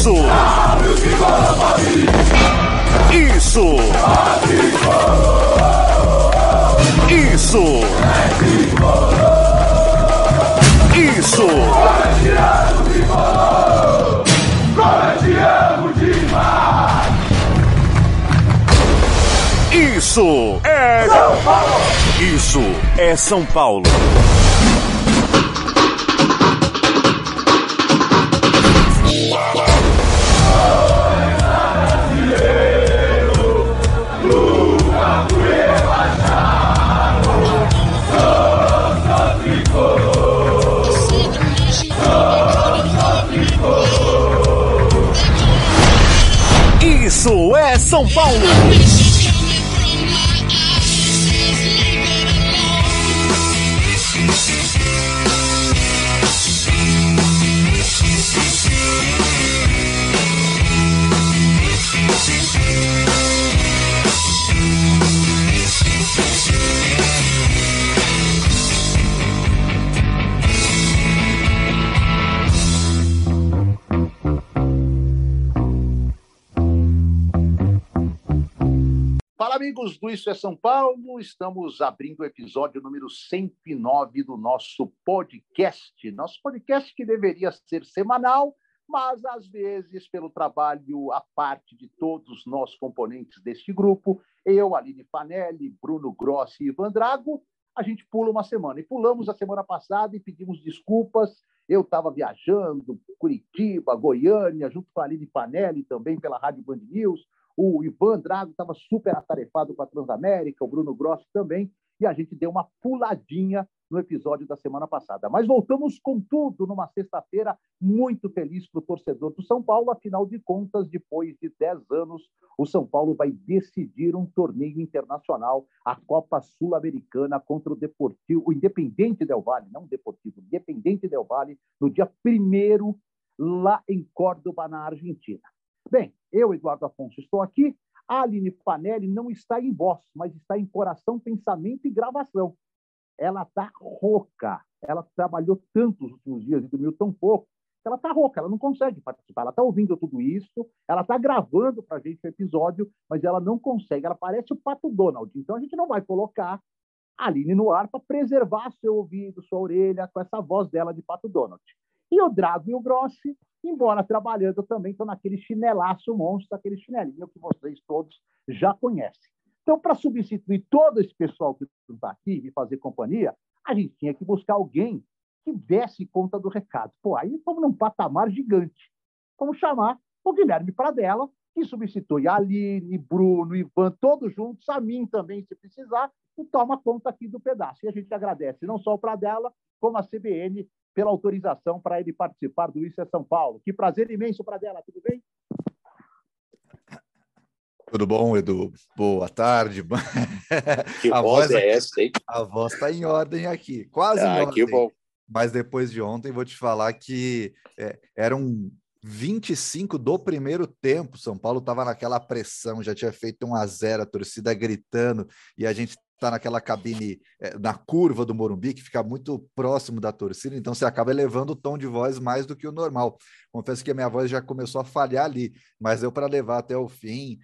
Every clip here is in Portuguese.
Isso! Isso! Isso! Isso! Isso é São Paulo! Isso é São Paulo! São Paulo! Amigos do Isso é São Paulo. Estamos abrindo o episódio número 109 do nosso podcast. Nosso podcast que deveria ser semanal, mas às vezes, pelo trabalho à parte de todos nós componentes deste grupo, eu, Aline Fanelli, Bruno Grossi e Ivan Drago, a gente pula uma semana. E pulamos a semana passada e pedimos desculpas. Eu estava viajando, Curitiba, Goiânia, junto com a Aline Fanelli, também pela Rádio Band News. O Ivan Drago estava super atarefado com a Transamérica, o Bruno Grossi também, e a gente deu uma puladinha no episódio da semana passada. Mas voltamos com tudo numa sexta-feira muito feliz para o torcedor do São Paulo. Afinal de contas, depois de 10 anos, o São Paulo vai decidir um torneio internacional, a Copa Sul-Americana contra o Deportivo, o Independente Del Valle, não Deportivo, Independente Del Valle, no dia 1 lá em Córdoba, na Argentina. Bem, eu, Eduardo Afonso, estou aqui. A Aline Panelli não está em voz, mas está em coração, pensamento e gravação. Ela está rouca. Ela trabalhou tanto nos últimos dias e dormiu tão pouco ela está rouca, ela não consegue participar. Ela está ouvindo tudo isso, ela está gravando para a gente o episódio, mas ela não consegue. Ela parece o Pato Donald. Então a gente não vai colocar a Aline no ar para preservar seu ouvido, sua orelha, com essa voz dela de Pato Donald. E o Drago e o Grossi, embora trabalhando também, estão naquele chinelaço monstro, aquele chinelinho que vocês todos já conhecem. Então, para substituir todo esse pessoal que está aqui e fazer companhia, a gente tinha que buscar alguém que desse conta do recado. Pô, aí estamos num patamar gigante. Vamos chamar o Guilherme Pradella, que substitui a Aline, Bruno, Ivan, todos juntos, a mim também, se precisar, e toma conta aqui do pedaço. E a gente agradece não só o Pradella, como a CBN pela autorização para ele participar do Isso é São Paulo. Que prazer imenso para dela, tudo bem? Tudo bom, Edu? Boa tarde. Que a voz, é essa, hein? A voz está em ordem aqui, quase ah, em ordem. Que bom. Mas depois de ontem, vou te falar que é, eram 25 do primeiro tempo. São Paulo estava naquela pressão, já tinha feito um a zero, a torcida gritando, e a gente está naquela cabine é, na curva do Morumbi, que fica muito próximo da torcida, então você acaba elevando o tom de voz mais do que o normal. Confesso que a minha voz já começou a falhar ali, mas deu para levar até o fim.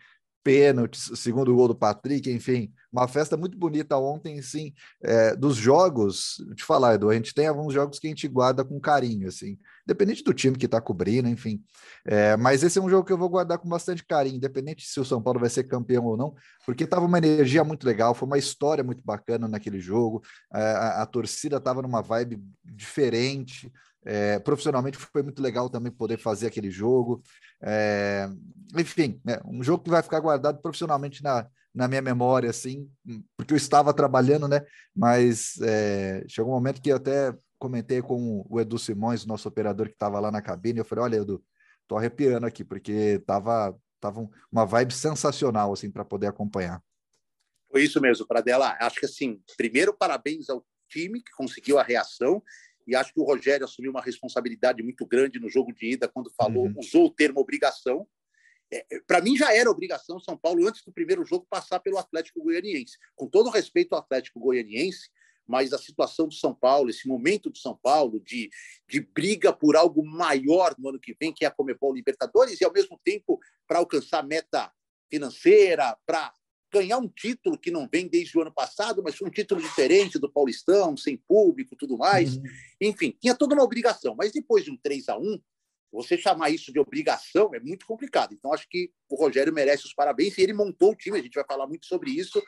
Pênaltis, segundo gol do Patrick, enfim, uma festa muito bonita ontem, sim. É, dos jogos, te falar, Edu, a gente tem alguns jogos que a gente guarda com carinho, assim, independente do time que está cobrindo, enfim. É, mas esse é um jogo que eu vou guardar com bastante carinho, independente se o São Paulo vai ser campeão ou não, porque estava uma energia muito legal, foi uma história muito bacana naquele jogo, a, a, a torcida estava numa vibe diferente. É, profissionalmente foi muito legal também poder fazer aquele jogo. É, enfim, é um jogo que vai ficar guardado profissionalmente na, na minha memória, assim, porque eu estava trabalhando, né? Mas é, chegou um momento que até comentei com o Edu Simões, nosso operador que estava lá na cabine, eu falei, olha, Edu, tô arrepiando aqui, porque tava, tava uma vibe sensacional, assim, para poder acompanhar. Foi isso mesmo, para dela. Acho que, assim, primeiro, parabéns ao time que conseguiu a reação e acho que o Rogério assumiu uma responsabilidade muito grande no jogo de ida quando falou, uhum. usou o termo obrigação. É, é Para mim já era obrigação São Paulo antes do primeiro jogo passar pelo Atlético Goianiense. Com todo respeito ao Atlético Goianiense, mas a situação do São Paulo, esse momento do São Paulo de, de briga por algo maior no ano que vem, que é a Comebol Libertadores, e ao mesmo tempo para alcançar meta financeira, para ganhar um título que não vem desde o ano passado, mas um título diferente do Paulistão, sem público, tudo mais. Uhum. Enfim, tinha toda uma obrigação. Mas depois de um 3 a 1 você chamar isso de obrigação é muito complicado. Então, acho que o Rogério merece os parabéns e ele montou o time, a gente vai falar muito sobre isso,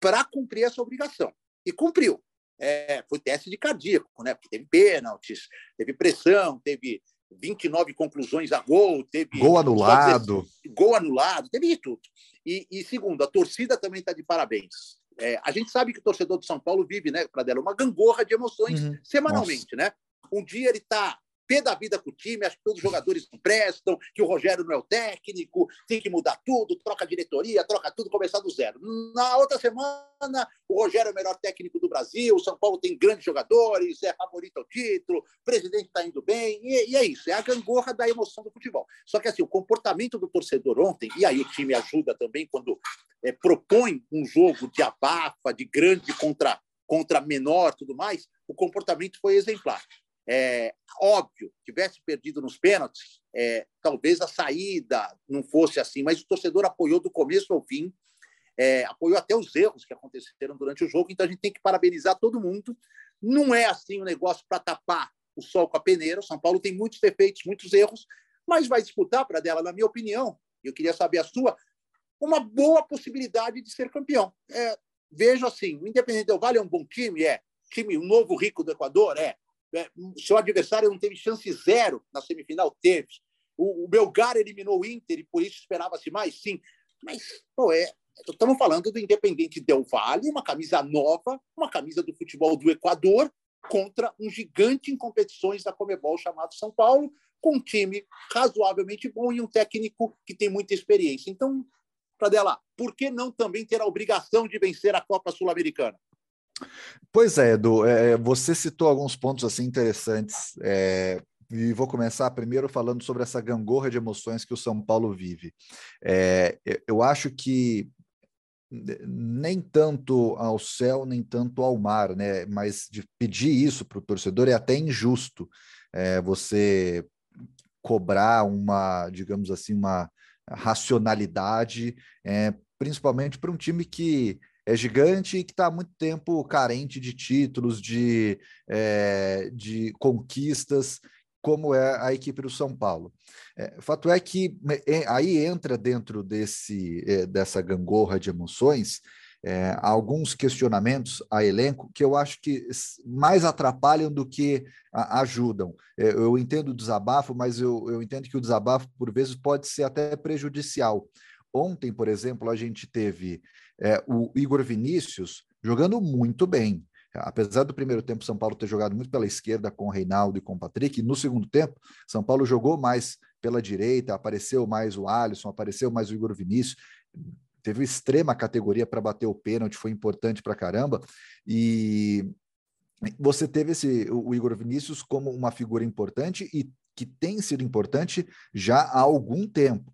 para cumprir essa obrigação. E cumpriu. É, foi teste de cardíaco, né? Porque teve pênaltis, teve pressão, teve 29 conclusões a gol, teve. Gol anulado. Dizer, gol anulado, teve tudo. E, e segundo, a torcida também está de parabéns. É, a gente sabe que o torcedor do São Paulo vive, né, para dela, uma gangorra de emoções uhum. semanalmente, Nossa. né? Um dia ele está pé da vida com o time, acho que todos os jogadores prestam, que o Rogério não é o técnico, tem que mudar tudo, troca diretoria, troca tudo, começar do zero. Na outra semana, o Rogério é o melhor técnico do Brasil, o São Paulo tem grandes jogadores, é favorito ao título, o presidente está indo bem, e, e, é isso, é a gangorra da emoção do futebol. Só que assim, o comportamento do torcedor ontem, e aí o time ajuda também quando é, propõe um jogo de abafa, de grande contra contra menor, tudo mais, o comportamento foi exemplar. É, óbvio, tivesse perdido nos pênaltis, é, talvez a saída não fosse assim, mas o torcedor apoiou do começo ao fim, é, apoiou até os erros que aconteceram durante o jogo, então a gente tem que parabenizar todo mundo. Não é assim um negócio para tapar o sol com a peneira. O São Paulo tem muitos defeitos, muitos erros, mas vai disputar para dela, na minha opinião, eu queria saber a sua, uma boa possibilidade de ser campeão. É, vejo assim, o Independente Del Vale é um bom time, é time um novo rico do Equador, é, seu adversário não teve chance zero na semifinal? Teve. O, o Belgar eliminou o Inter e por isso esperava-se mais? Sim. Mas, pô, é, estamos falando do Independente Del Valle, uma camisa nova, uma camisa do futebol do Equador, contra um gigante em competições da Comebol chamado São Paulo, com um time razoavelmente bom e um técnico que tem muita experiência. Então, para dela, por que não também ter a obrigação de vencer a Copa Sul-Americana? Pois é, Edu, é, você citou alguns pontos assim interessantes. É, e vou começar primeiro falando sobre essa gangorra de emoções que o São Paulo vive. É, eu acho que nem tanto ao céu, nem tanto ao mar, né? Mas de pedir isso para o torcedor é até injusto. É, você cobrar uma, digamos assim, uma racionalidade, é, principalmente para um time que é gigante e que está há muito tempo carente de títulos, de, é, de conquistas, como é a equipe do São Paulo. É, fato é que é, aí entra dentro desse, é, dessa gangorra de emoções é, alguns questionamentos a elenco que eu acho que mais atrapalham do que a, ajudam. É, eu entendo o desabafo, mas eu, eu entendo que o desabafo, por vezes, pode ser até prejudicial. Ontem, por exemplo, a gente teve é, o Igor Vinícius jogando muito bem. Apesar do primeiro tempo São Paulo ter jogado muito pela esquerda com o Reinaldo e com o Patrick, no segundo tempo São Paulo jogou mais pela direita, apareceu mais o Alisson, apareceu mais o Igor Vinícius, teve extrema categoria para bater o pênalti, foi importante para caramba. E você teve esse o Igor Vinícius como uma figura importante e que tem sido importante já há algum tempo.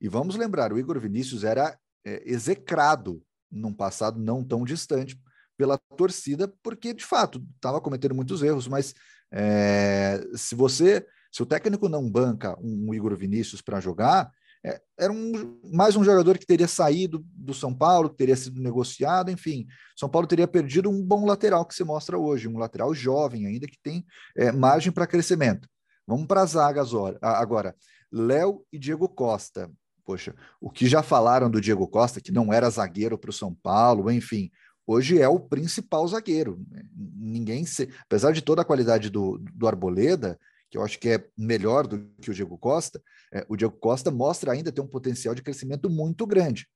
E vamos lembrar, o Igor Vinícius era é, execrado num passado não tão distante pela torcida, porque de fato estava cometendo muitos erros, mas é, se você, se o técnico não banca um, um Igor Vinícius para jogar, é, era um, mais um jogador que teria saído do São Paulo, que teria sido negociado, enfim, São Paulo teria perdido um bom lateral que se mostra hoje, um lateral jovem ainda que tem é, margem para crescimento. Vamos para as zagas agora. Léo e Diego Costa poxa, o que já falaram do Diego Costa, que não era zagueiro para o São Paulo, enfim, hoje é o principal zagueiro. Ninguém, se... apesar de toda a qualidade do, do Arboleda, que eu acho que é melhor do que o Diego Costa, é, o Diego Costa mostra ainda ter um potencial de crescimento muito grande.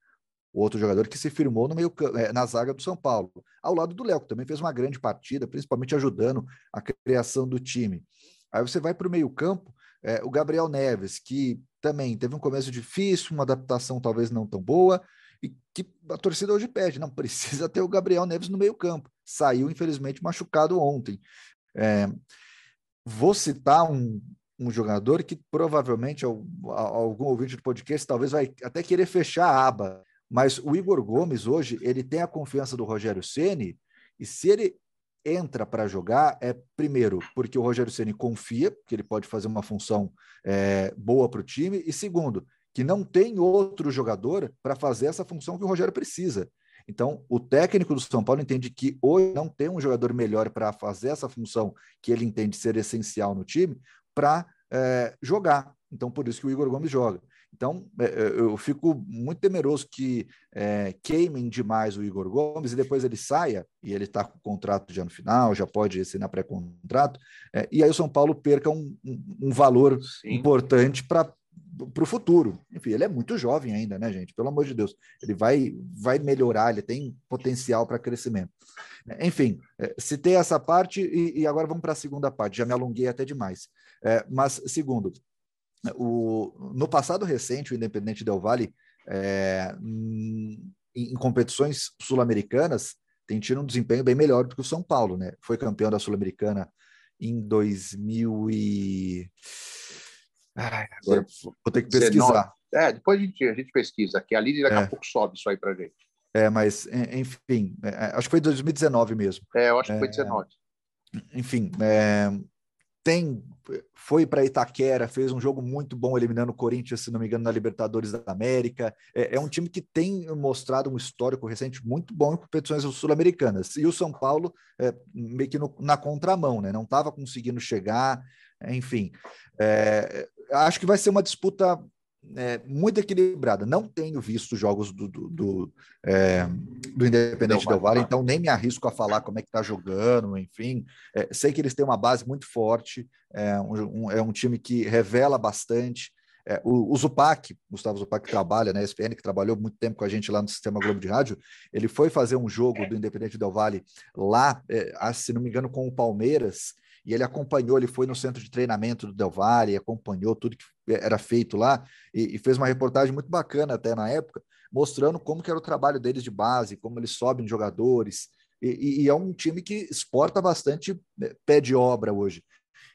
Outro jogador que se firmou no meio é, na zaga do São Paulo, ao lado do Léo, que também fez uma grande partida, principalmente ajudando a criação do time. Aí você vai para o meio-campo, é, o Gabriel Neves, que também teve um começo difícil, uma adaptação talvez não tão boa, e que a torcida hoje pede, não precisa ter o Gabriel Neves no meio-campo. Saiu, infelizmente, machucado ontem. É, vou citar um, um jogador que provavelmente algum ouvinte do podcast talvez vai até querer fechar a aba, mas o Igor Gomes hoje ele tem a confiança do Rogério Ceni e se ele entra para jogar é, primeiro, porque o Rogério Ceni confia que ele pode fazer uma função é, boa para o time, e segundo, que não tem outro jogador para fazer essa função que o Rogério precisa. Então, o técnico do São Paulo entende que hoje não tem um jogador melhor para fazer essa função que ele entende ser essencial no time para é, jogar. Então, por isso que o Igor Gomes joga. Então, é, é, eu fico muito temeroso que é, queimem demais o Igor Gomes e depois ele saia, e ele está com o contrato já no final, já pode assinar pré-contrato, é, e aí o São Paulo perca um, um, um valor Sim. importante para para o futuro. Enfim, ele é muito jovem ainda, né, gente? Pelo amor de Deus. Ele vai, vai melhorar, ele tem potencial para crescimento. Enfim, é, citei essa parte e, e agora vamos para a segunda parte. Já me alonguei até demais. É, mas, segundo, o, no passado recente, o Independente Del Valle, é, em, em competições sul-americanas, tem tido um desempenho bem melhor do que o São Paulo, né? Foi campeão da Sul-Americana em 2000 e... Ai, agora vou ter que pesquisar. É, depois a gente, a gente pesquisa, que a Lili daqui é. a pouco sobe isso aí para gente. É, mas, enfim, é, é, acho que foi 2019 mesmo. É, eu acho que foi 19. É, enfim, é, tem foi para Itaquera, fez um jogo muito bom eliminando o Corinthians, se não me engano, na Libertadores da América. É, é um time que tem mostrado um histórico recente muito bom em competições sul-americanas. E o São Paulo é, meio que no, na contramão, né? Não estava conseguindo chegar, enfim. É, acho que vai ser uma disputa é, muito equilibrada. Não tenho visto jogos do, do, do, é, do Independente Del Valle, então nem me arrisco a falar como é que está jogando, enfim. É, sei que eles têm uma base muito forte, é um, um, é um time que revela bastante. É, o, o Zupac, Gustavo Zupac, que trabalha na né, ESPN, que trabalhou muito tempo com a gente lá no Sistema Globo de Rádio, ele foi fazer um jogo do Independente Del Valle lá, é, se não me engano, com o Palmeiras, e ele acompanhou, ele foi no centro de treinamento do Del Valle, acompanhou tudo que era feito lá e, e, fez uma reportagem muito bacana até na época, mostrando como que era o trabalho deles de base, como eles sobem jogadores, e, e é um time que exporta bastante né, pé de obra hoje.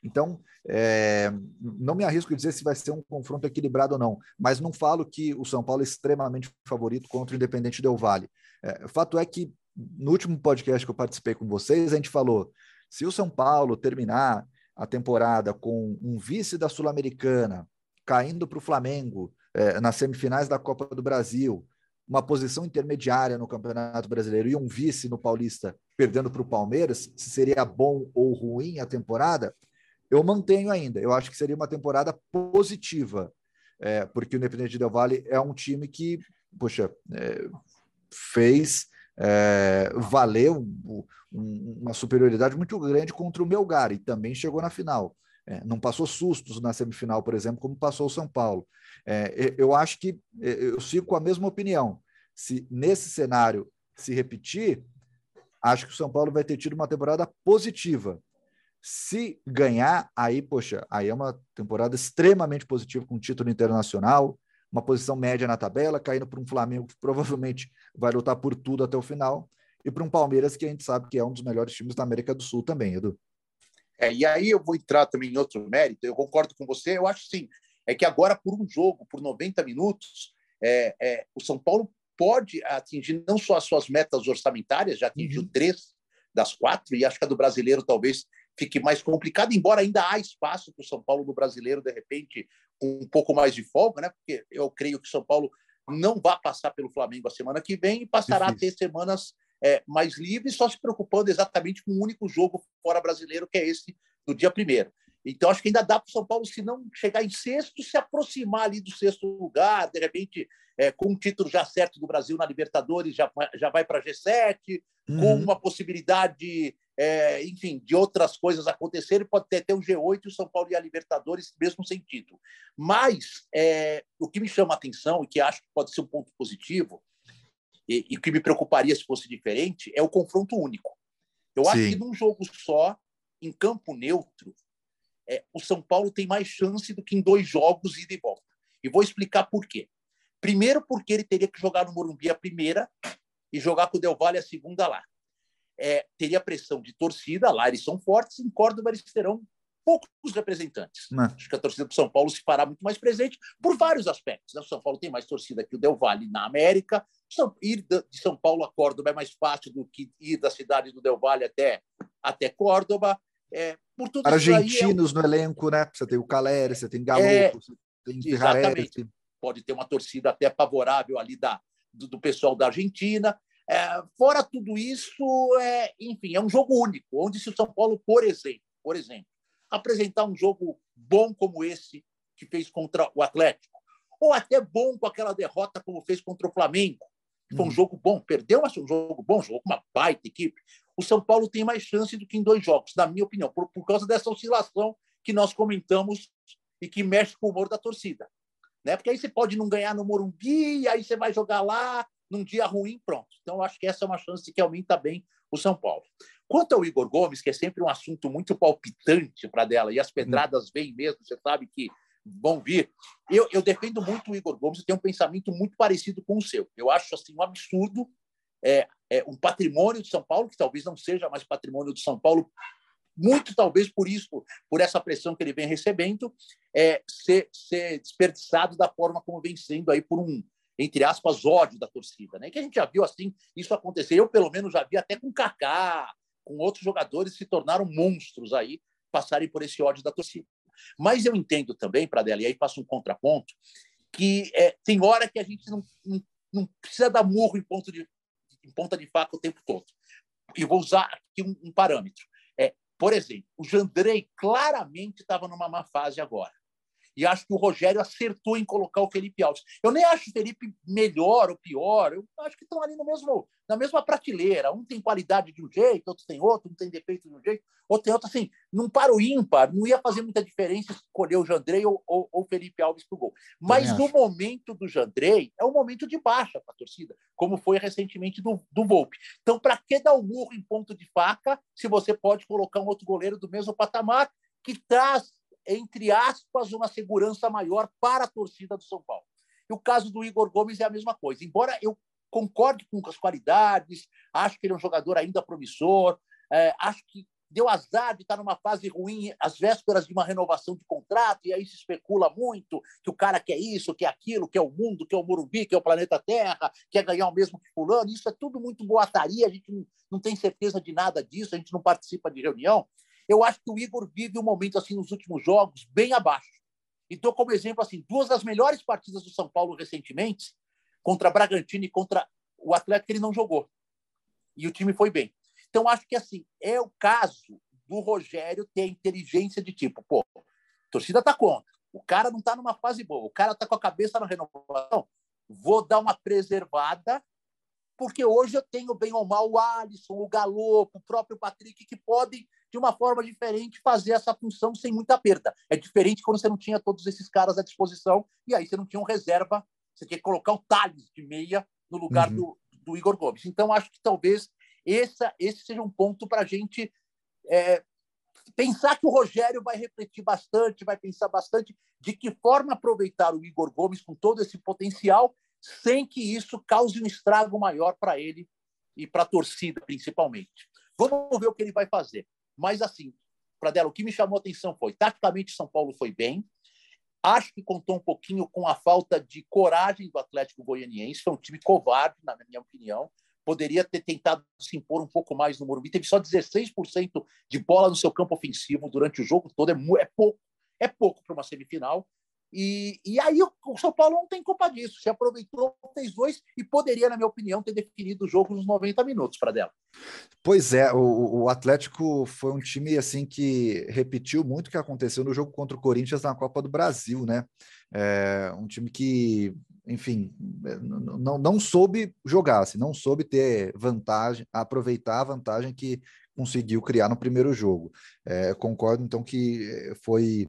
Então, é, não me arrisco a dizer se vai ser um confronto equilibrado ou não, mas não falo que o São Paulo é extremamente favorito contra o Independente Del Valle. É, o fato é que no último podcast que eu participei com vocês, a gente falou se o São Paulo terminar a temporada com um vice da Sul-Americana, caindo para o Flamengo é, nas semifinais da Copa do Brasil, uma posição intermediária no Campeonato Brasileiro e um vice no Paulista perdendo para o Palmeiras, se seria bom ou ruim a temporada, eu mantenho ainda. Eu acho que seria uma temporada positiva, é, porque o Independente Del Valle é um time que, poxa, é, fez é, valeu um, uma superioridade muito grande contra o Melgar e também chegou na final. É, não passou sustos na semifinal, por exemplo, como passou o São Paulo. É, eu acho que é, eu sigo com a mesma opinião. Se nesse cenário se repetir, acho que o São Paulo vai ter tido uma temporada positiva. Se ganhar, aí, poxa, aí é uma temporada extremamente positiva com título internacional, uma posição média na tabela, caindo para um Flamengo que provavelmente vai lutar por tudo até o final, e para um Palmeiras que a gente sabe que é um dos melhores times da América do Sul também, Edu. É, e aí eu vou entrar também em outro mérito, eu concordo com você, eu acho sim, é que agora por um jogo, por 90 minutos, é, é, o São Paulo pode atingir não só as suas metas orçamentárias, já atingiu uhum. três das quatro, e acho que a do brasileiro talvez fique mais complicado, embora ainda há espaço para o São Paulo no brasileiro, de repente, com um pouco mais de folga, né? Porque eu creio que o São Paulo não vai passar pelo Flamengo a semana que vem e passará Difícil. a ter semanas é, mais livres, só se preocupando exatamente com o um único jogo fora brasileiro, que é esse do dia primeiro. Então, acho que ainda dá para o São Paulo, se não chegar em sexto, se aproximar ali do sexto lugar, de repente, é, com um título já certo do Brasil na Libertadores, já, já vai para G7, uhum. com uma possibilidade é, enfim, de outras coisas acontecerem, pode ter até um G8 e o São Paulo e a Libertadores, mesmo sem título. Mas é, o que me chama a atenção e que acho que pode ser um ponto positivo, e, e que me preocuparia se fosse diferente, é o confronto único. Eu Sim. acho que num jogo só, em campo neutro, é, o São Paulo tem mais chance do que em dois jogos ida e volta. E vou explicar por quê. Primeiro, porque ele teria que jogar no Morumbi a primeira e jogar com o Del Valle a segunda lá é, teria pressão de torcida, lá eles são fortes, em Córdoba eles terão poucos representantes. Não. Acho que a torcida do São Paulo se fará muito mais presente por vários aspectos. Né? O São Paulo tem mais torcida que o Del Valle na América. Ir de São Paulo a Córdoba é mais fácil do que ir da cidade do Del Valle até, até Córdoba. É, por tudo Argentinos é... no elenco, né? Você tem o Caleri, você tem Galo, é... você tem Exatamente. Pode ter uma torcida até favorável ali da, do, do pessoal da Argentina. É, fora tudo isso, é, enfim, é um jogo único, onde se o São Paulo, por exemplo, por exemplo, apresentar um jogo bom como esse que fez contra o Atlético, ou até bom com aquela derrota como fez contra o Flamengo, que foi um uhum. jogo bom, perdeu, mas um jogo bom, jogo com uma baita equipe. O São Paulo tem mais chance do que em dois jogos, na minha opinião, por, por causa dessa oscilação que nós comentamos e que mexe com o humor da torcida. Né? Porque aí você pode não ganhar no Morumbi, aí você vai jogar lá, num dia ruim, pronto. Então, acho que essa é uma chance que aumenta bem o São Paulo. Quanto ao Igor Gomes, que é sempre um assunto muito palpitante para dela, e as pedradas vêm mesmo, você sabe que vão vir. Eu, eu defendo muito o Igor Gomes, eu tenho um pensamento muito parecido com o seu. Eu acho assim um absurdo é, é um patrimônio de São Paulo, que talvez não seja mais patrimônio de São Paulo, muito talvez por isso, por essa pressão que ele vem recebendo, é, ser, ser desperdiçado da forma como vem sendo aí por um, entre aspas, ódio da torcida, né? Que a gente já viu assim isso acontecer. Eu, pelo menos, já vi até com Kaká, com outros jogadores se tornaram monstros aí, passarem por esse ódio da torcida. Mas eu entendo também, para dela, e aí faço um contraponto, que é, tem hora que a gente não, não, não, precisa dar murro em, ponto de, em ponta de faca o tempo todo. E vou usar aqui um, um parâmetro. É, por exemplo, o Jandrei claramente estava numa má fase agora. E acho que o Rogério acertou em colocar o Felipe Alves. Eu nem acho o Felipe melhor ou pior, eu acho que estão ali no mesmo, na mesma prateleira. Um tem qualidade de um jeito, outro tem outro, um tem defeito de um jeito, outro tem outro. Assim, não para o ímpar, não ia fazer muita diferença escolher o Jandrei ou o Felipe Alves para o gol. Mas no momento do Jandrei, é um momento de baixa para a torcida, como foi recentemente do, do Volpe. Então, para que dar o um murro em ponto de faca se você pode colocar um outro goleiro do mesmo patamar que traz entre aspas, uma segurança maior para a torcida do São Paulo. E o caso do Igor Gomes é a mesma coisa. Embora eu concorde com as qualidades, acho que ele é um jogador ainda promissor, é, acho que deu azar de estar numa fase ruim às vésperas de uma renovação de contrato, e aí se especula muito que o cara quer isso, quer aquilo, quer o mundo, quer o Morumbi, quer o planeta Terra, quer ganhar o mesmo que fulano. Isso é tudo muito boataria, a gente não tem certeza de nada disso, a gente não participa de reunião. Eu acho que o Igor vive um momento assim nos últimos jogos bem abaixo. Então, como exemplo, assim, duas das melhores partidas do São Paulo recentemente, contra Bragantino e contra o Atlético, ele não jogou. E o time foi bem. Então, acho que assim, é o caso do Rogério ter a inteligência de tipo, pô, a torcida tá contra. O cara não tá numa fase boa, o cara tá com a cabeça na renovação. Vou dar uma preservada porque hoje eu tenho bem ou mal o Alisson, o Galopo, o próprio Patrick, que podem, de uma forma diferente, fazer essa função sem muita perda. É diferente quando você não tinha todos esses caras à disposição e aí você não tinha um reserva, você tinha que colocar o Thales de meia no lugar uhum. do, do Igor Gomes. Então, acho que talvez essa, esse seja um ponto para a gente é, pensar que o Rogério vai refletir bastante, vai pensar bastante de que forma aproveitar o Igor Gomes com todo esse potencial sem que isso cause um estrago maior para ele e para a torcida, principalmente. Vamos ver o que ele vai fazer. Mas, assim, Pradella, o que me chamou a atenção foi, taticamente, São Paulo foi bem. Acho que contou um pouquinho com a falta de coragem do Atlético Goianiense. Foi um time covarde, na minha opinião. Poderia ter tentado se impor um pouco mais no Morumbi. Teve só 16% de bola no seu campo ofensivo durante o jogo todo. É, é pouco. É pouco para uma semifinal. E, e aí o, São Paulo não tem culpa disso. Se aproveitou, fez dois e poderia, na minha opinião, ter definido o jogo nos 90 minutos para dela. Pois é, o, o, Atlético foi um time assim que repetiu muito o que aconteceu no jogo contra o Corinthians na Copa do Brasil, né? É, um time que, enfim, não, não soube jogar, assim, não soube ter vantagem, aproveitar a vantagem que conseguiu criar no primeiro jogo. É, concordo então que foi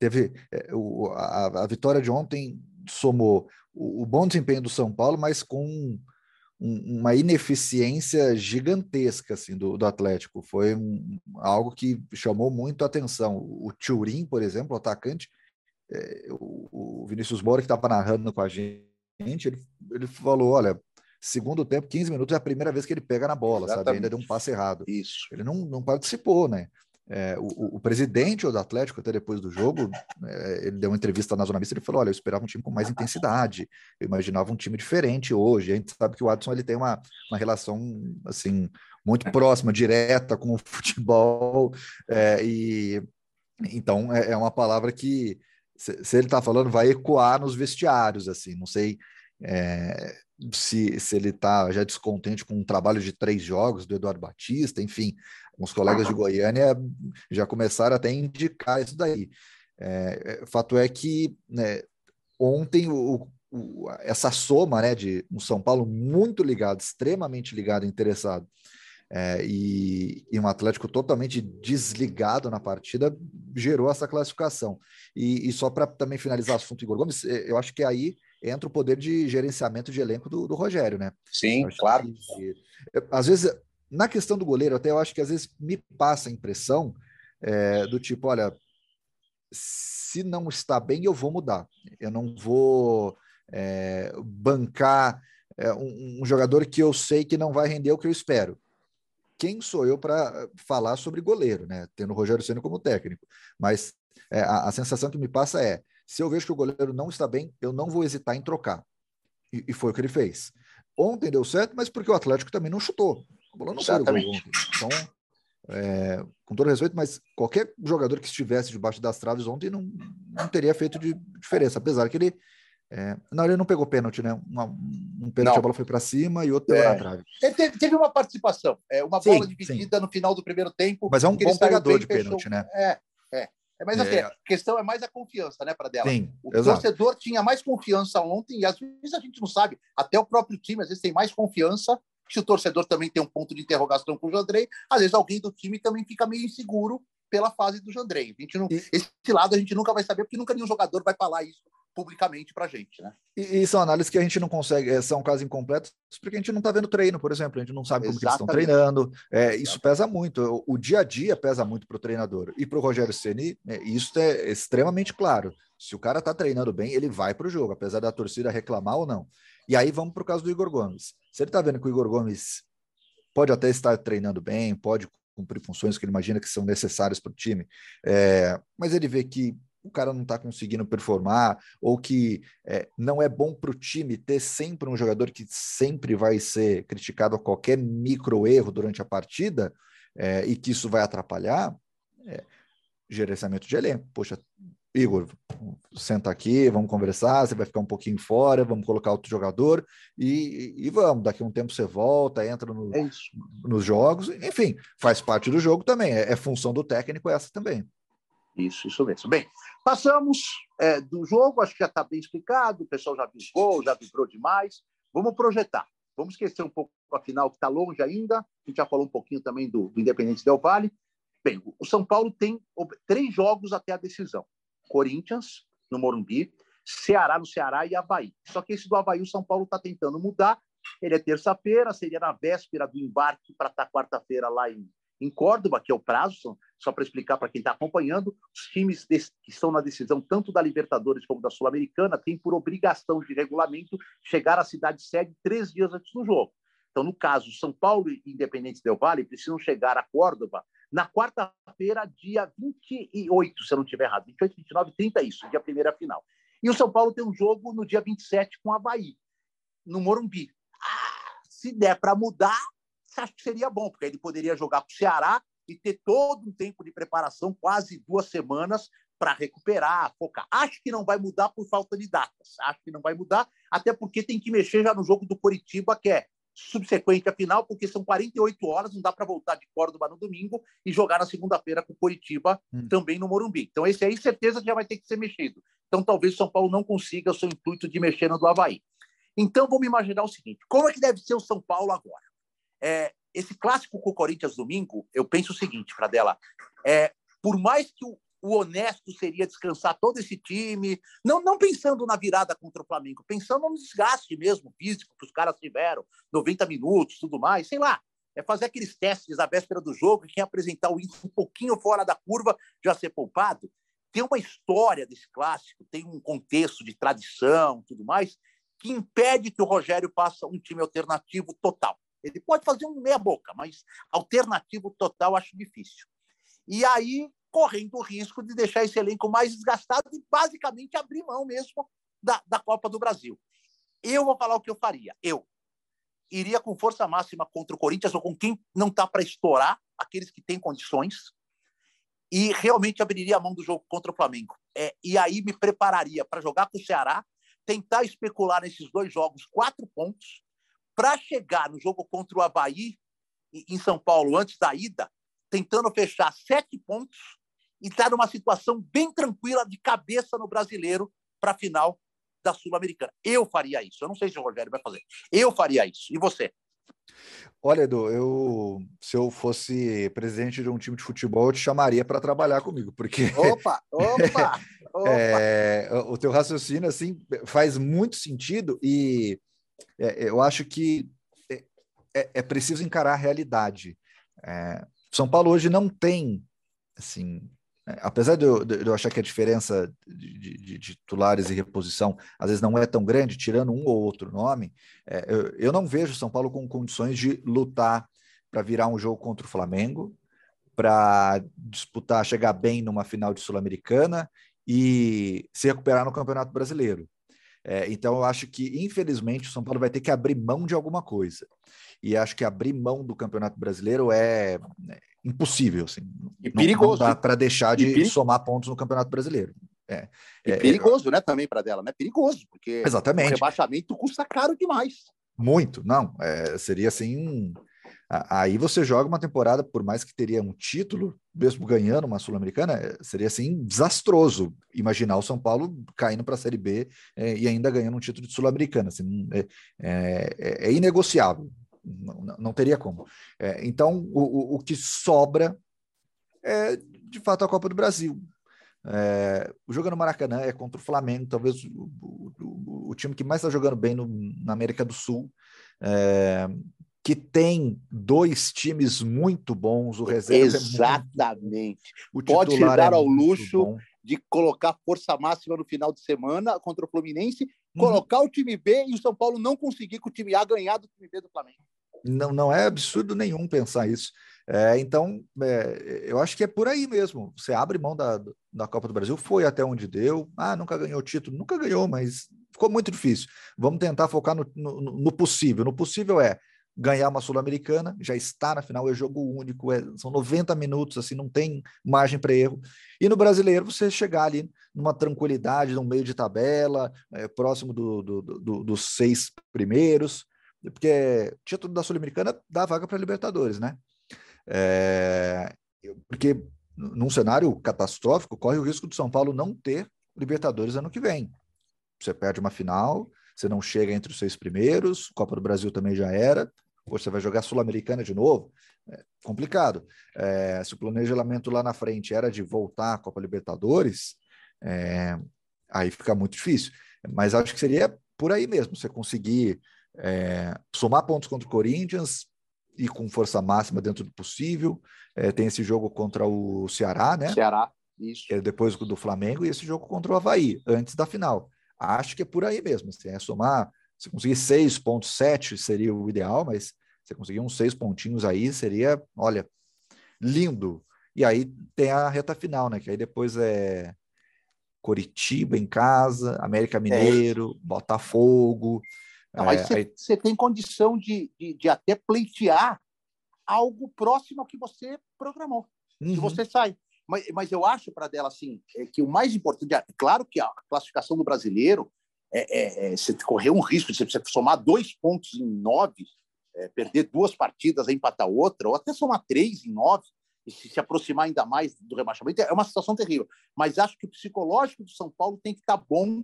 teve é, a, a, vitória de ontem somou o, o, bom desempenho do São Paulo, mas com um, uma ineficiência gigantesca assim do, do Atlético. Foi um, algo que chamou muito a atenção. O Turim, por exemplo, o atacante, é, o, o, Vinícius Moura que estava narrando com a gente, ele, ele falou, olha, segundo tempo, 15 minutos é a primeira vez que ele pega na bola, Exatamente. sabe? Ainda deu um passe errado. Isso. Ele não, não participou, né? É, o, o, presidente do Atlético, até depois do jogo, é, ele deu uma entrevista na Zona Mista, ele falou, olha, eu esperava um time com mais intensidade, eu imaginava um time diferente hoje, a gente sabe que o Adson ele tem uma, uma relação, assim, muito próxima, direta com o futebol, é, e então é, é, uma palavra que, se, se ele está falando, vai ecoar nos vestiários, assim, não sei é, se, se ele está já descontente com o trabalho de três jogos do Eduardo Batista, enfim, os colegas de Goiânia já começaram até a indicar isso daí. É, é fato é que né, ontem o, o, essa soma né, de um São Paulo muito ligado, extremamente ligado, interessado, é, e, e, um Atlético totalmente desligado na partida gerou essa classificação. E, e só para também finalizar o assunto Igor Gomes, é, eu acho que aí entra o poder de gerenciamento de elenco do, do Rogério, né? Sim, claro. Que, às vezes, na questão do goleiro, até eu acho que às vezes me passa a impressão é, do tipo, olha, se não está bem, eu vou mudar. Eu não vou é, bancar é, um, um, jogador que eu sei que não vai render o que eu espero. Quem sou eu para falar sobre goleiro, né? Tendo o Rogério Senna como técnico. Mas é, a, a sensação que me passa é: se eu vejo que o goleiro não está bem, eu não vou hesitar em trocar. E, e foi o que ele fez. Ontem deu certo, mas porque o Atlético também não chutou. A bola não saiu. Então, é, com todo respeito, mas qualquer jogador que estivesse debaixo das traves ontem não, não teria feito de diferença, apesar que ele. É, não, ele não pegou pênalti, né? Uma, um pênalti, não. a bola foi para cima e outro é. na trave. Ele teve, teve, uma participação, é, uma bola sim, dividida sim. no final do primeiro tempo. Mas é um bom pegador de pênalti, né? É, é. É, mas assim, é. a questão é mais a confiança, né, para dela. Sim, o exato. torcedor tinha mais confiança ontem, e às vezes a gente não sabe, até o próprio time às vezes tem mais confiança. Se o torcedor também tem um ponto de interrogação com o Jandrei, às vezes alguém do time também fica meio inseguro pela fase do Jandrei. A gente não, e... Esse lado a gente nunca vai saber, porque nunca nenhum jogador vai falar isso publicamente para a gente, né? E, e, são análises que a gente não consegue, é, são casos incompletos, porque a gente não está vendo treino, por exemplo, a gente não sabe como eles estão treinando. É, isso pesa muito. O, o, dia a dia pesa muito para o treinador e para o Rogério Ceni. É, isso é extremamente claro. Se o cara está treinando bem, ele vai para o jogo, apesar da torcida reclamar ou não. E aí vamos para o caso do Igor Gomes. Se ele está vendo que o Igor Gomes pode até estar treinando bem, pode cumprir funções que ele imagina que são necessárias para o time, é, mas ele vê que o cara não está conseguindo performar, ou que é, não é bom para o time ter sempre um jogador que sempre vai ser criticado a qualquer micro erro durante a partida, é, e que isso vai atrapalhar, é, gerenciamento de elenco. Poxa, Igor, senta aqui, vamos conversar, você vai ficar um pouquinho fora, vamos colocar outro jogador e, e vamos, daqui a um tempo você volta, entra no, é nos jogos, enfim, faz parte do jogo também, é, é função do técnico essa também. Isso, isso mesmo. Bem, passamos é, do jogo, acho que já está bem explicado, o pessoal já viu gol, já vibrou demais. Vamos projetar. Vamos esquecer um pouco a final, que está longe ainda. A gente já falou um pouquinho também do, do Independente Del Vale. Bem, o São Paulo tem três jogos até a decisão. Corinthians, no Morumbi, Ceará no Ceará e Havaí. Só que esse do Havaí o São Paulo está tentando mudar. Ele é terça-feira, seria na véspera do embarque para estar tá quarta-feira lá em, em Córdoba, que é o prazo, só para explicar para quem está acompanhando, os times que estão na decisão tanto da Libertadores como da Sul-Americana têm por obrigação de regulamento chegar à cidade sede três dias antes do jogo. Então, no caso, São Paulo e Independente Del Valle precisam chegar a Córdoba na quarta-feira, dia 28, se eu não estiver errado. 28, 29, 30, isso, dia primeira final. E o São Paulo tem um jogo no dia 27 com o Havaí, no Morumbi. Ah, se der para mudar, acho que seria bom, porque ele poderia jogar para o Ceará e ter todo um tempo de preparação, quase duas semanas, para recuperar, focar. Acho que não vai mudar por falta de datas. Acho que não vai mudar, até porque tem que mexer já no jogo do Coritiba, que é subsequente à final, porque são 48 horas, não dá para voltar de Córdoba no domingo e jogar na segunda-feira com o Coritiba hum. também no Morumbi. Então, esse aí, certeza, já vai ter que ser mexido. Então, talvez o São Paulo não consiga o seu intuito de mexer no do Havaí. Então, vamos imaginar o seguinte: como é que deve ser o São Paulo agora? É, esse clássico com o Corinthians domingo, eu penso o seguinte, para dela, é, por mais que o, o, honesto seria descansar todo esse time, não, não pensando na virada contra o Flamengo, pensando no desgaste mesmo físico que os caras tiveram, 90 minutos, tudo mais, sei lá, é fazer aqueles testes à véspera do jogo quem apresentar o índice um pouquinho fora da curva já ser poupado. Tem uma história desse clássico, tem um contexto de tradição, tudo mais, que impede que o Rogério faça um time alternativo total. Ele pode fazer um meia-boca, mas alternativo total acho difícil. E aí, correndo o risco de deixar esse elenco mais desgastado e basicamente abrir mão mesmo da, da Copa do Brasil. Eu vou falar o que eu faria. Eu iria com força máxima contra o Corinthians ou com quem não está para estourar, aqueles que têm condições, e realmente abriria a mão do jogo contra o Flamengo. É, e aí me prepararia para jogar com o Ceará, tentar especular nesses dois jogos quatro pontos, para chegar no jogo contra o Havaí, em São Paulo, antes da ida, tentando fechar sete pontos e estar tá numa situação bem tranquila de cabeça no brasileiro para a final da Sul-Americana. Eu faria isso. Eu não sei se o Rogério vai fazer. Eu faria isso. E você? Olha, Edu, eu se eu fosse presidente de um time de futebol, eu te chamaria para trabalhar comigo, porque opa, opa, opa. É, o teu raciocínio assim faz muito sentido e é, eu acho que é, é, é preciso encarar a realidade. É, São Paulo hoje não tem assim apesar de eu, de eu, achar que a diferença de, de, de, titulares e reposição às vezes não é tão grande, tirando um ou outro nome, é, eu, eu, não vejo São Paulo com condições de lutar para virar um jogo contra o Flamengo, para disputar, chegar bem numa final de Sul-Americana e se recuperar no Campeonato Brasileiro. É, então, eu acho que, infelizmente, o São Paulo vai ter que abrir mão de alguma coisa. E acho que abrir mão do Campeonato Brasileiro é, impossível, assim. E perigoso. Não dá para deixar de peri... somar pontos no Campeonato Brasileiro. É, é, é perigoso, é, né, também para dela, né? Perigoso, porque exatamente. o rebaixamento custa caro demais. Muito, não. É, seria assim. Aí você joga uma temporada, por mais que teria um título, mesmo ganhando uma Sul-Americana, é, seria assim desastroso imaginar o São Paulo caindo para a Série B é, e ainda ganhando um título de Sul-Americana. Assim, é, é, é, inegociável não, não teria como. É, então, o, o, que sobra é, de fato, a Copa do Brasil. É, o jogo no Maracanã é contra o Flamengo, talvez o, o, o time que mais está jogando bem no, na América do Sul, é, que tem dois times muito bons, o reserva Exatamente. É muito, Pode dar ao luxo bom. de colocar força máxima no final de semana contra o Fluminense, uhum. colocar o time B e o São Paulo não conseguir com o time A ganhar do time B do Flamengo. Não, não é absurdo nenhum pensar isso. É, então, é, eu acho que é por aí mesmo. Você abre mão da, da Copa do Brasil, foi até onde deu. Ah, nunca ganhou o título. Nunca ganhou, mas ficou muito difícil. Vamos tentar focar no, no, no possível. No possível é ganhar uma Sul-Americana, já está na final, é jogo único, é, são 90 minutos, assim, não tem margem para erro. E no brasileiro, você chegar ali numa tranquilidade, no meio de tabela, é, próximo do, do, do, dos seis primeiros, porque título da Sul-Americana dá vaga para Libertadores, né? É, porque num cenário catastrófico, corre o risco de São Paulo não ter Libertadores ano que vem. Você perde uma final, você não chega entre os seis primeiros, Copa do Brasil também já era, ou você vai jogar Sul-Americana de novo, é complicado. É, se o planejamento lá na frente era de voltar à Copa Libertadores, é, aí fica muito difícil. Mas acho que seria por aí mesmo, você conseguir é, somar pontos contra o Corinthians e com força máxima dentro do possível. É, tem esse jogo contra o Ceará, né? Ceará, isso. É depois do Flamengo e esse jogo contra o Havaí, antes da final. Acho que é por aí mesmo. Assim, é somar, se conseguir 6,7 seria o ideal, mas se conseguir uns seis pontinhos aí, seria, olha, lindo. E aí tem a reta final, né? Que aí depois é Coritiba em casa, América é Mineiro, é. Botafogo. Não, aí você é, aí... tem condição de, de, de, até pleitear algo próximo ao que você programou. Uhum. Se você sai. Mas, mas eu acho, para dela, assim, é que o mais importante, é claro que a classificação do brasileiro, é, é, é você correr um risco de você somar dois pontos em nove, é, perder duas partidas, empatar outra, ou até somar três em nove, e se, se aproximar ainda mais do rebaixamento, é uma situação terrível. Mas acho que o psicológico do São Paulo tem que estar tá bom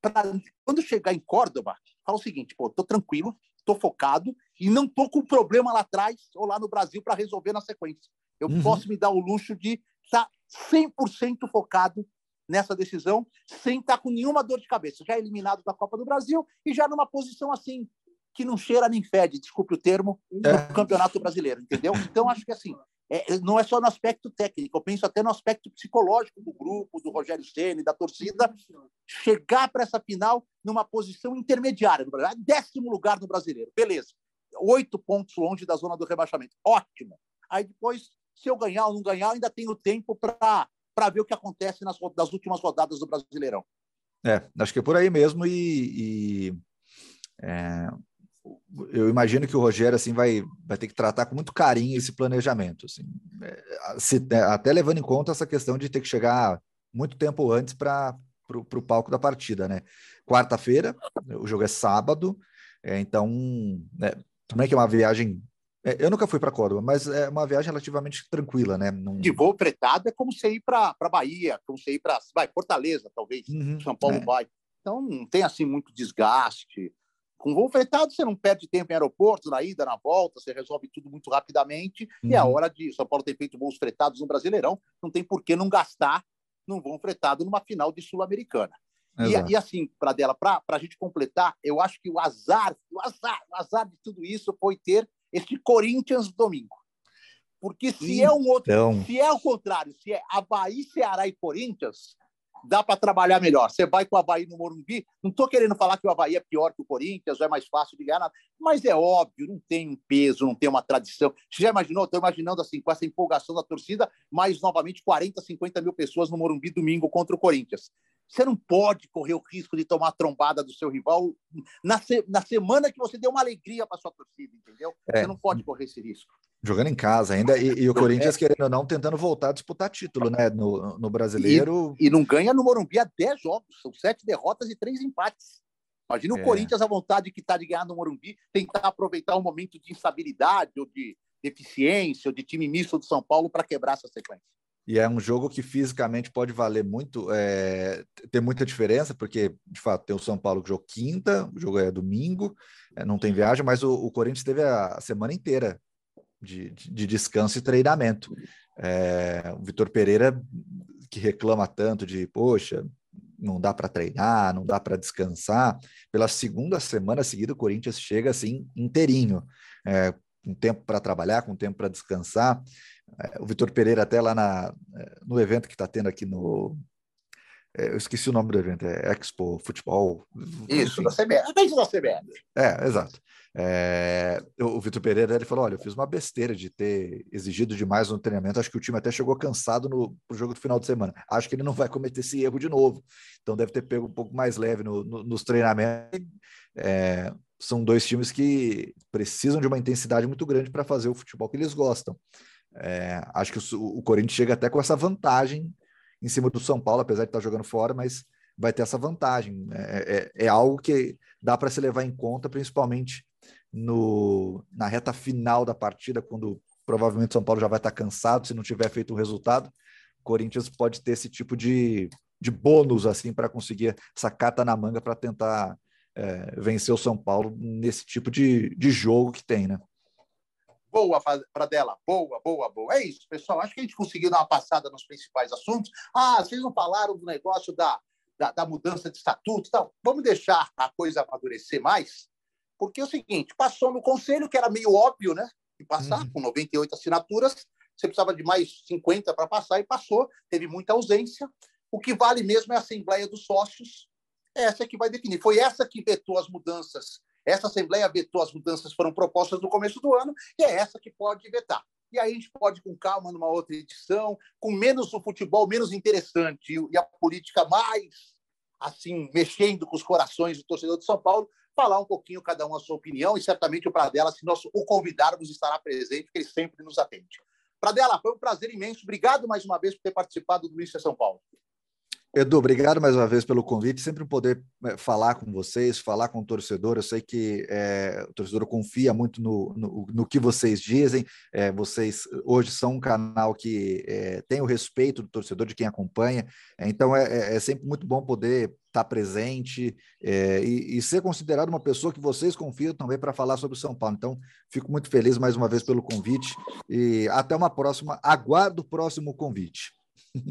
para quando chegar em Córdoba, fala o seguinte, pô, tô tranquilo, tô focado e não tô com problema lá atrás ou lá no Brasil para resolver na sequência. Eu uhum. posso me dar o luxo de estar tá 100% focado nessa decisão, sem estar tá com nenhuma dor de cabeça, já eliminado da Copa do Brasil e já numa posição assim que não cheira nem fede, desculpe o termo, no é. Campeonato Brasileiro, entendeu? Então acho que assim, é, não é só no aspecto técnico, eu penso até no aspecto psicológico do grupo, do Rogério Ceni, da torcida, chegar para essa final numa posição intermediária, décimo lugar no brasileiro, beleza, oito pontos longe da zona do rebaixamento, ótimo. Aí depois Se eu ganhar ou não ganhar, ainda tenho tempo para ver o que acontece nas, nas últimas rodadas do Brasileirão. É, acho que é por aí mesmo e, e é, eu imagino que o Rogério assim vai, vai ter que tratar com muito carinho esse planejamento, assim, é, se, é, até levando em conta essa questão de ter que chegar muito tempo antes para o palco da partida, né? Quarta-feira, o jogo é sábado, é, então né, também que é uma viagem. É, eu nunca fui para Córdoba, mas é uma viagem relativamente tranquila, né? Num... De voo fretado é como você ir para Bahia, como você ir para vai Fortaleza, talvez. Uhum, São Paulo é. vai. Então não tem assim muito desgaste. Com voo fretado, você não perde tempo em aeroporto, na ida, na volta, você resolve tudo muito rapidamente. Uhum. E é a hora de. São Paulo tem feito voos fretados no Brasileirão, não tem por que não gastar num voo fretado numa final de Sul-Americana. E, e, assim, para dela, para a gente completar, eu acho que o azar, o azar, o azar de tudo isso foi ter este Corinthians domingo. Porque se então... é um outro, então. se é o contrário, se é Havaí, Ceará e Corinthians, dá para trabalhar melhor. Você vai com o Havaí no Morumbi, não estou querendo falar que o Havaí é pior que o Corinthians, ou é mais fácil de ganhar nada, mas é óbvio, não tem um peso, não tem uma tradição. Você já imaginou? Estou imaginando assim, com essa empolgação da torcida, mais novamente 40, 50 mil pessoas no Morumbi domingo contra o Corinthians. Você não pode correr o risco de tomar a trombada do seu rival na, se, na semana que você deu uma alegria para sua torcida, entendeu? É. Você não pode correr esse risco. Jogando em casa ainda, e, e o Corinthians, é. querendo ou não, tentando voltar a disputar título, né? No, no brasileiro. E, e, não ganha no Morumbi há 10 jogos, são sete derrotas e três empates. Imagina é. o Corinthians à vontade que está de ganhar no Morumbi, tentar aproveitar um momento de instabilidade ou de deficiência ou de time misto do São Paulo para quebrar essa sequência. E é um jogo que fisicamente pode valer muito, é, ter muita diferença, porque, de fato, tem o São Paulo que jogou quinta, o jogo é domingo, é, não tem viagem, mas o, o Corinthians teve a, semana inteira de, de, de, descanso e treinamento. É, o Vitor Pereira, que reclama tanto de, poxa, não dá para treinar, não dá para descansar, pela segunda semana seguida o Corinthians chega assim inteirinho, é, com tempo para trabalhar, com tempo para descansar. É, o Vitor Pereira, até lá na, é, no evento que está tendo aqui no. É, eu esqueci o nome do evento, é Expo Futebol. Isso, da CBF. É da CBF. É, exato. É, o Vitor Pereira ele falou: olha, eu fiz uma besteira de ter exigido demais no treinamento. Acho que o time até chegou cansado no pro jogo do final de semana. Acho que ele não vai cometer esse erro de novo. Então deve ter pego um pouco mais leve no, no, nos treinamentos. É, são dois times que precisam de uma intensidade muito grande para fazer o futebol que eles gostam. É, acho que o, o, Corinthians chega até com essa vantagem em cima do São Paulo, apesar de estar jogando fora, mas vai ter essa vantagem. É, é, é algo que dá para se levar em conta, principalmente no, na reta final da partida, quando provavelmente o São Paulo já vai estar cansado se não tiver feito o resultado. O Corinthians pode ter esse tipo de, de bônus assim para conseguir essa carta na manga para tentar é, vencer o São Paulo nesse tipo de, de jogo que tem, né? Boa para dela, boa, boa, boa. É isso, pessoal. Acho que a gente conseguiu dar uma passada nos principais assuntos. Ah, vocês não falaram do negócio da, da, da mudança de estatuto tal. Vamos deixar a coisa amadurecer mais, porque é o seguinte: passou no conselho, que era meio óbvio, né? De passar, uhum. com 98 assinaturas, você precisava de mais 50 para passar e passou, teve muita ausência. O que vale mesmo é a Assembleia dos Sócios, essa é que vai definir. Foi essa que vetou as mudanças essa Assembleia vetou as mudanças que foram propostas no começo do ano e é essa que pode vetar. E aí a gente pode, com calma, numa outra edição, com menos o futebol menos interessante e a política mais, assim, mexendo com os corações do torcedor de São Paulo, falar um pouquinho cada um a sua opinião e certamente o Pradela, se nós o convidarmos, estará presente, porque ele sempre nos atende. Pradela, foi um prazer imenso. Obrigado mais uma vez por ter participado do Míster São Paulo. Edu, obrigado mais uma vez pelo convite. Sempre poder é, falar com vocês, falar com o torcedor. Eu sei que é, o torcedor confia muito no, no, no que vocês dizem. É, vocês hoje são um canal que é, tem o respeito do torcedor, de quem acompanha. É, então é, é, sempre muito bom poder estar presente e, e, ser considerado uma pessoa que vocês confiam também para falar sobre o São Paulo. Então, fico muito feliz mais uma vez pelo convite e até uma próxima. Aguardo o próximo convite.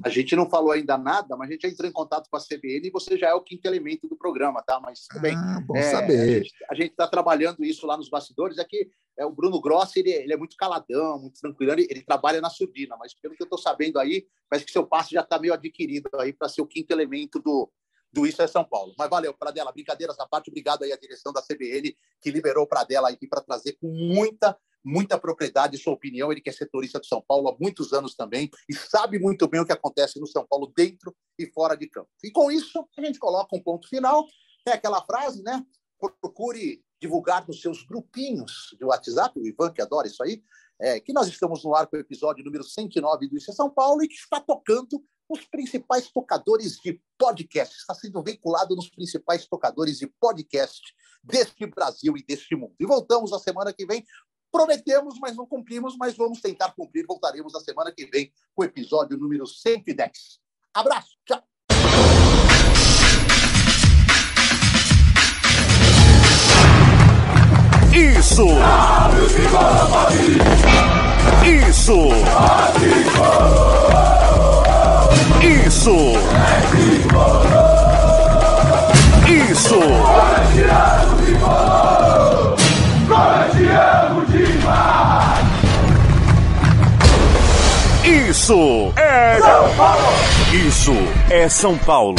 A gente não falou ainda nada, mas a gente já entrou em contato com a CBN e você já é o quinto elemento do programa, tá? Mas tudo bem. Ah, bom é, saber. A gente está trabalhando isso lá nos bastidores. É que é, o Bruno Grossi ele, ele, é muito caladão, muito tranquilo. Ele, ele trabalha na surdina, mas pelo que eu estou sabendo aí, parece que seu passo já está meio adquirido aí para ser o quinto elemento do, do Isso é São Paulo. Mas valeu, Pradela, brincadeiras à parte, obrigado aí à direção da CBN que liberou Pradela aqui para trazer com muita, muita propriedade sua opinião. Ele que é setorista do São Paulo há muitos anos também e sabe muito bem o que acontece no São Paulo dentro e fora de campo. E com isso, a gente coloca um ponto final. É aquela frase, né? Procure divulgar nos seus grupinhos de WhatsApp, o Ivan que adora isso aí, é, que nós estamos no ar com o episódio número 109 do Isso é São Paulo e que está tocando os principais tocadores de podcast. Está sendo vinculado nos principais tocadores de podcast deste Brasil e deste mundo. E voltamos na semana que vem. Prometemos, mas não cumprimos, mas vamos tentar cumprir. Voltaremos na semana que vem com o episódio número 110. Abraço, tchau. Isso! Isso! Isso! Isso! Isso é São Paulo! Isso é São Paulo!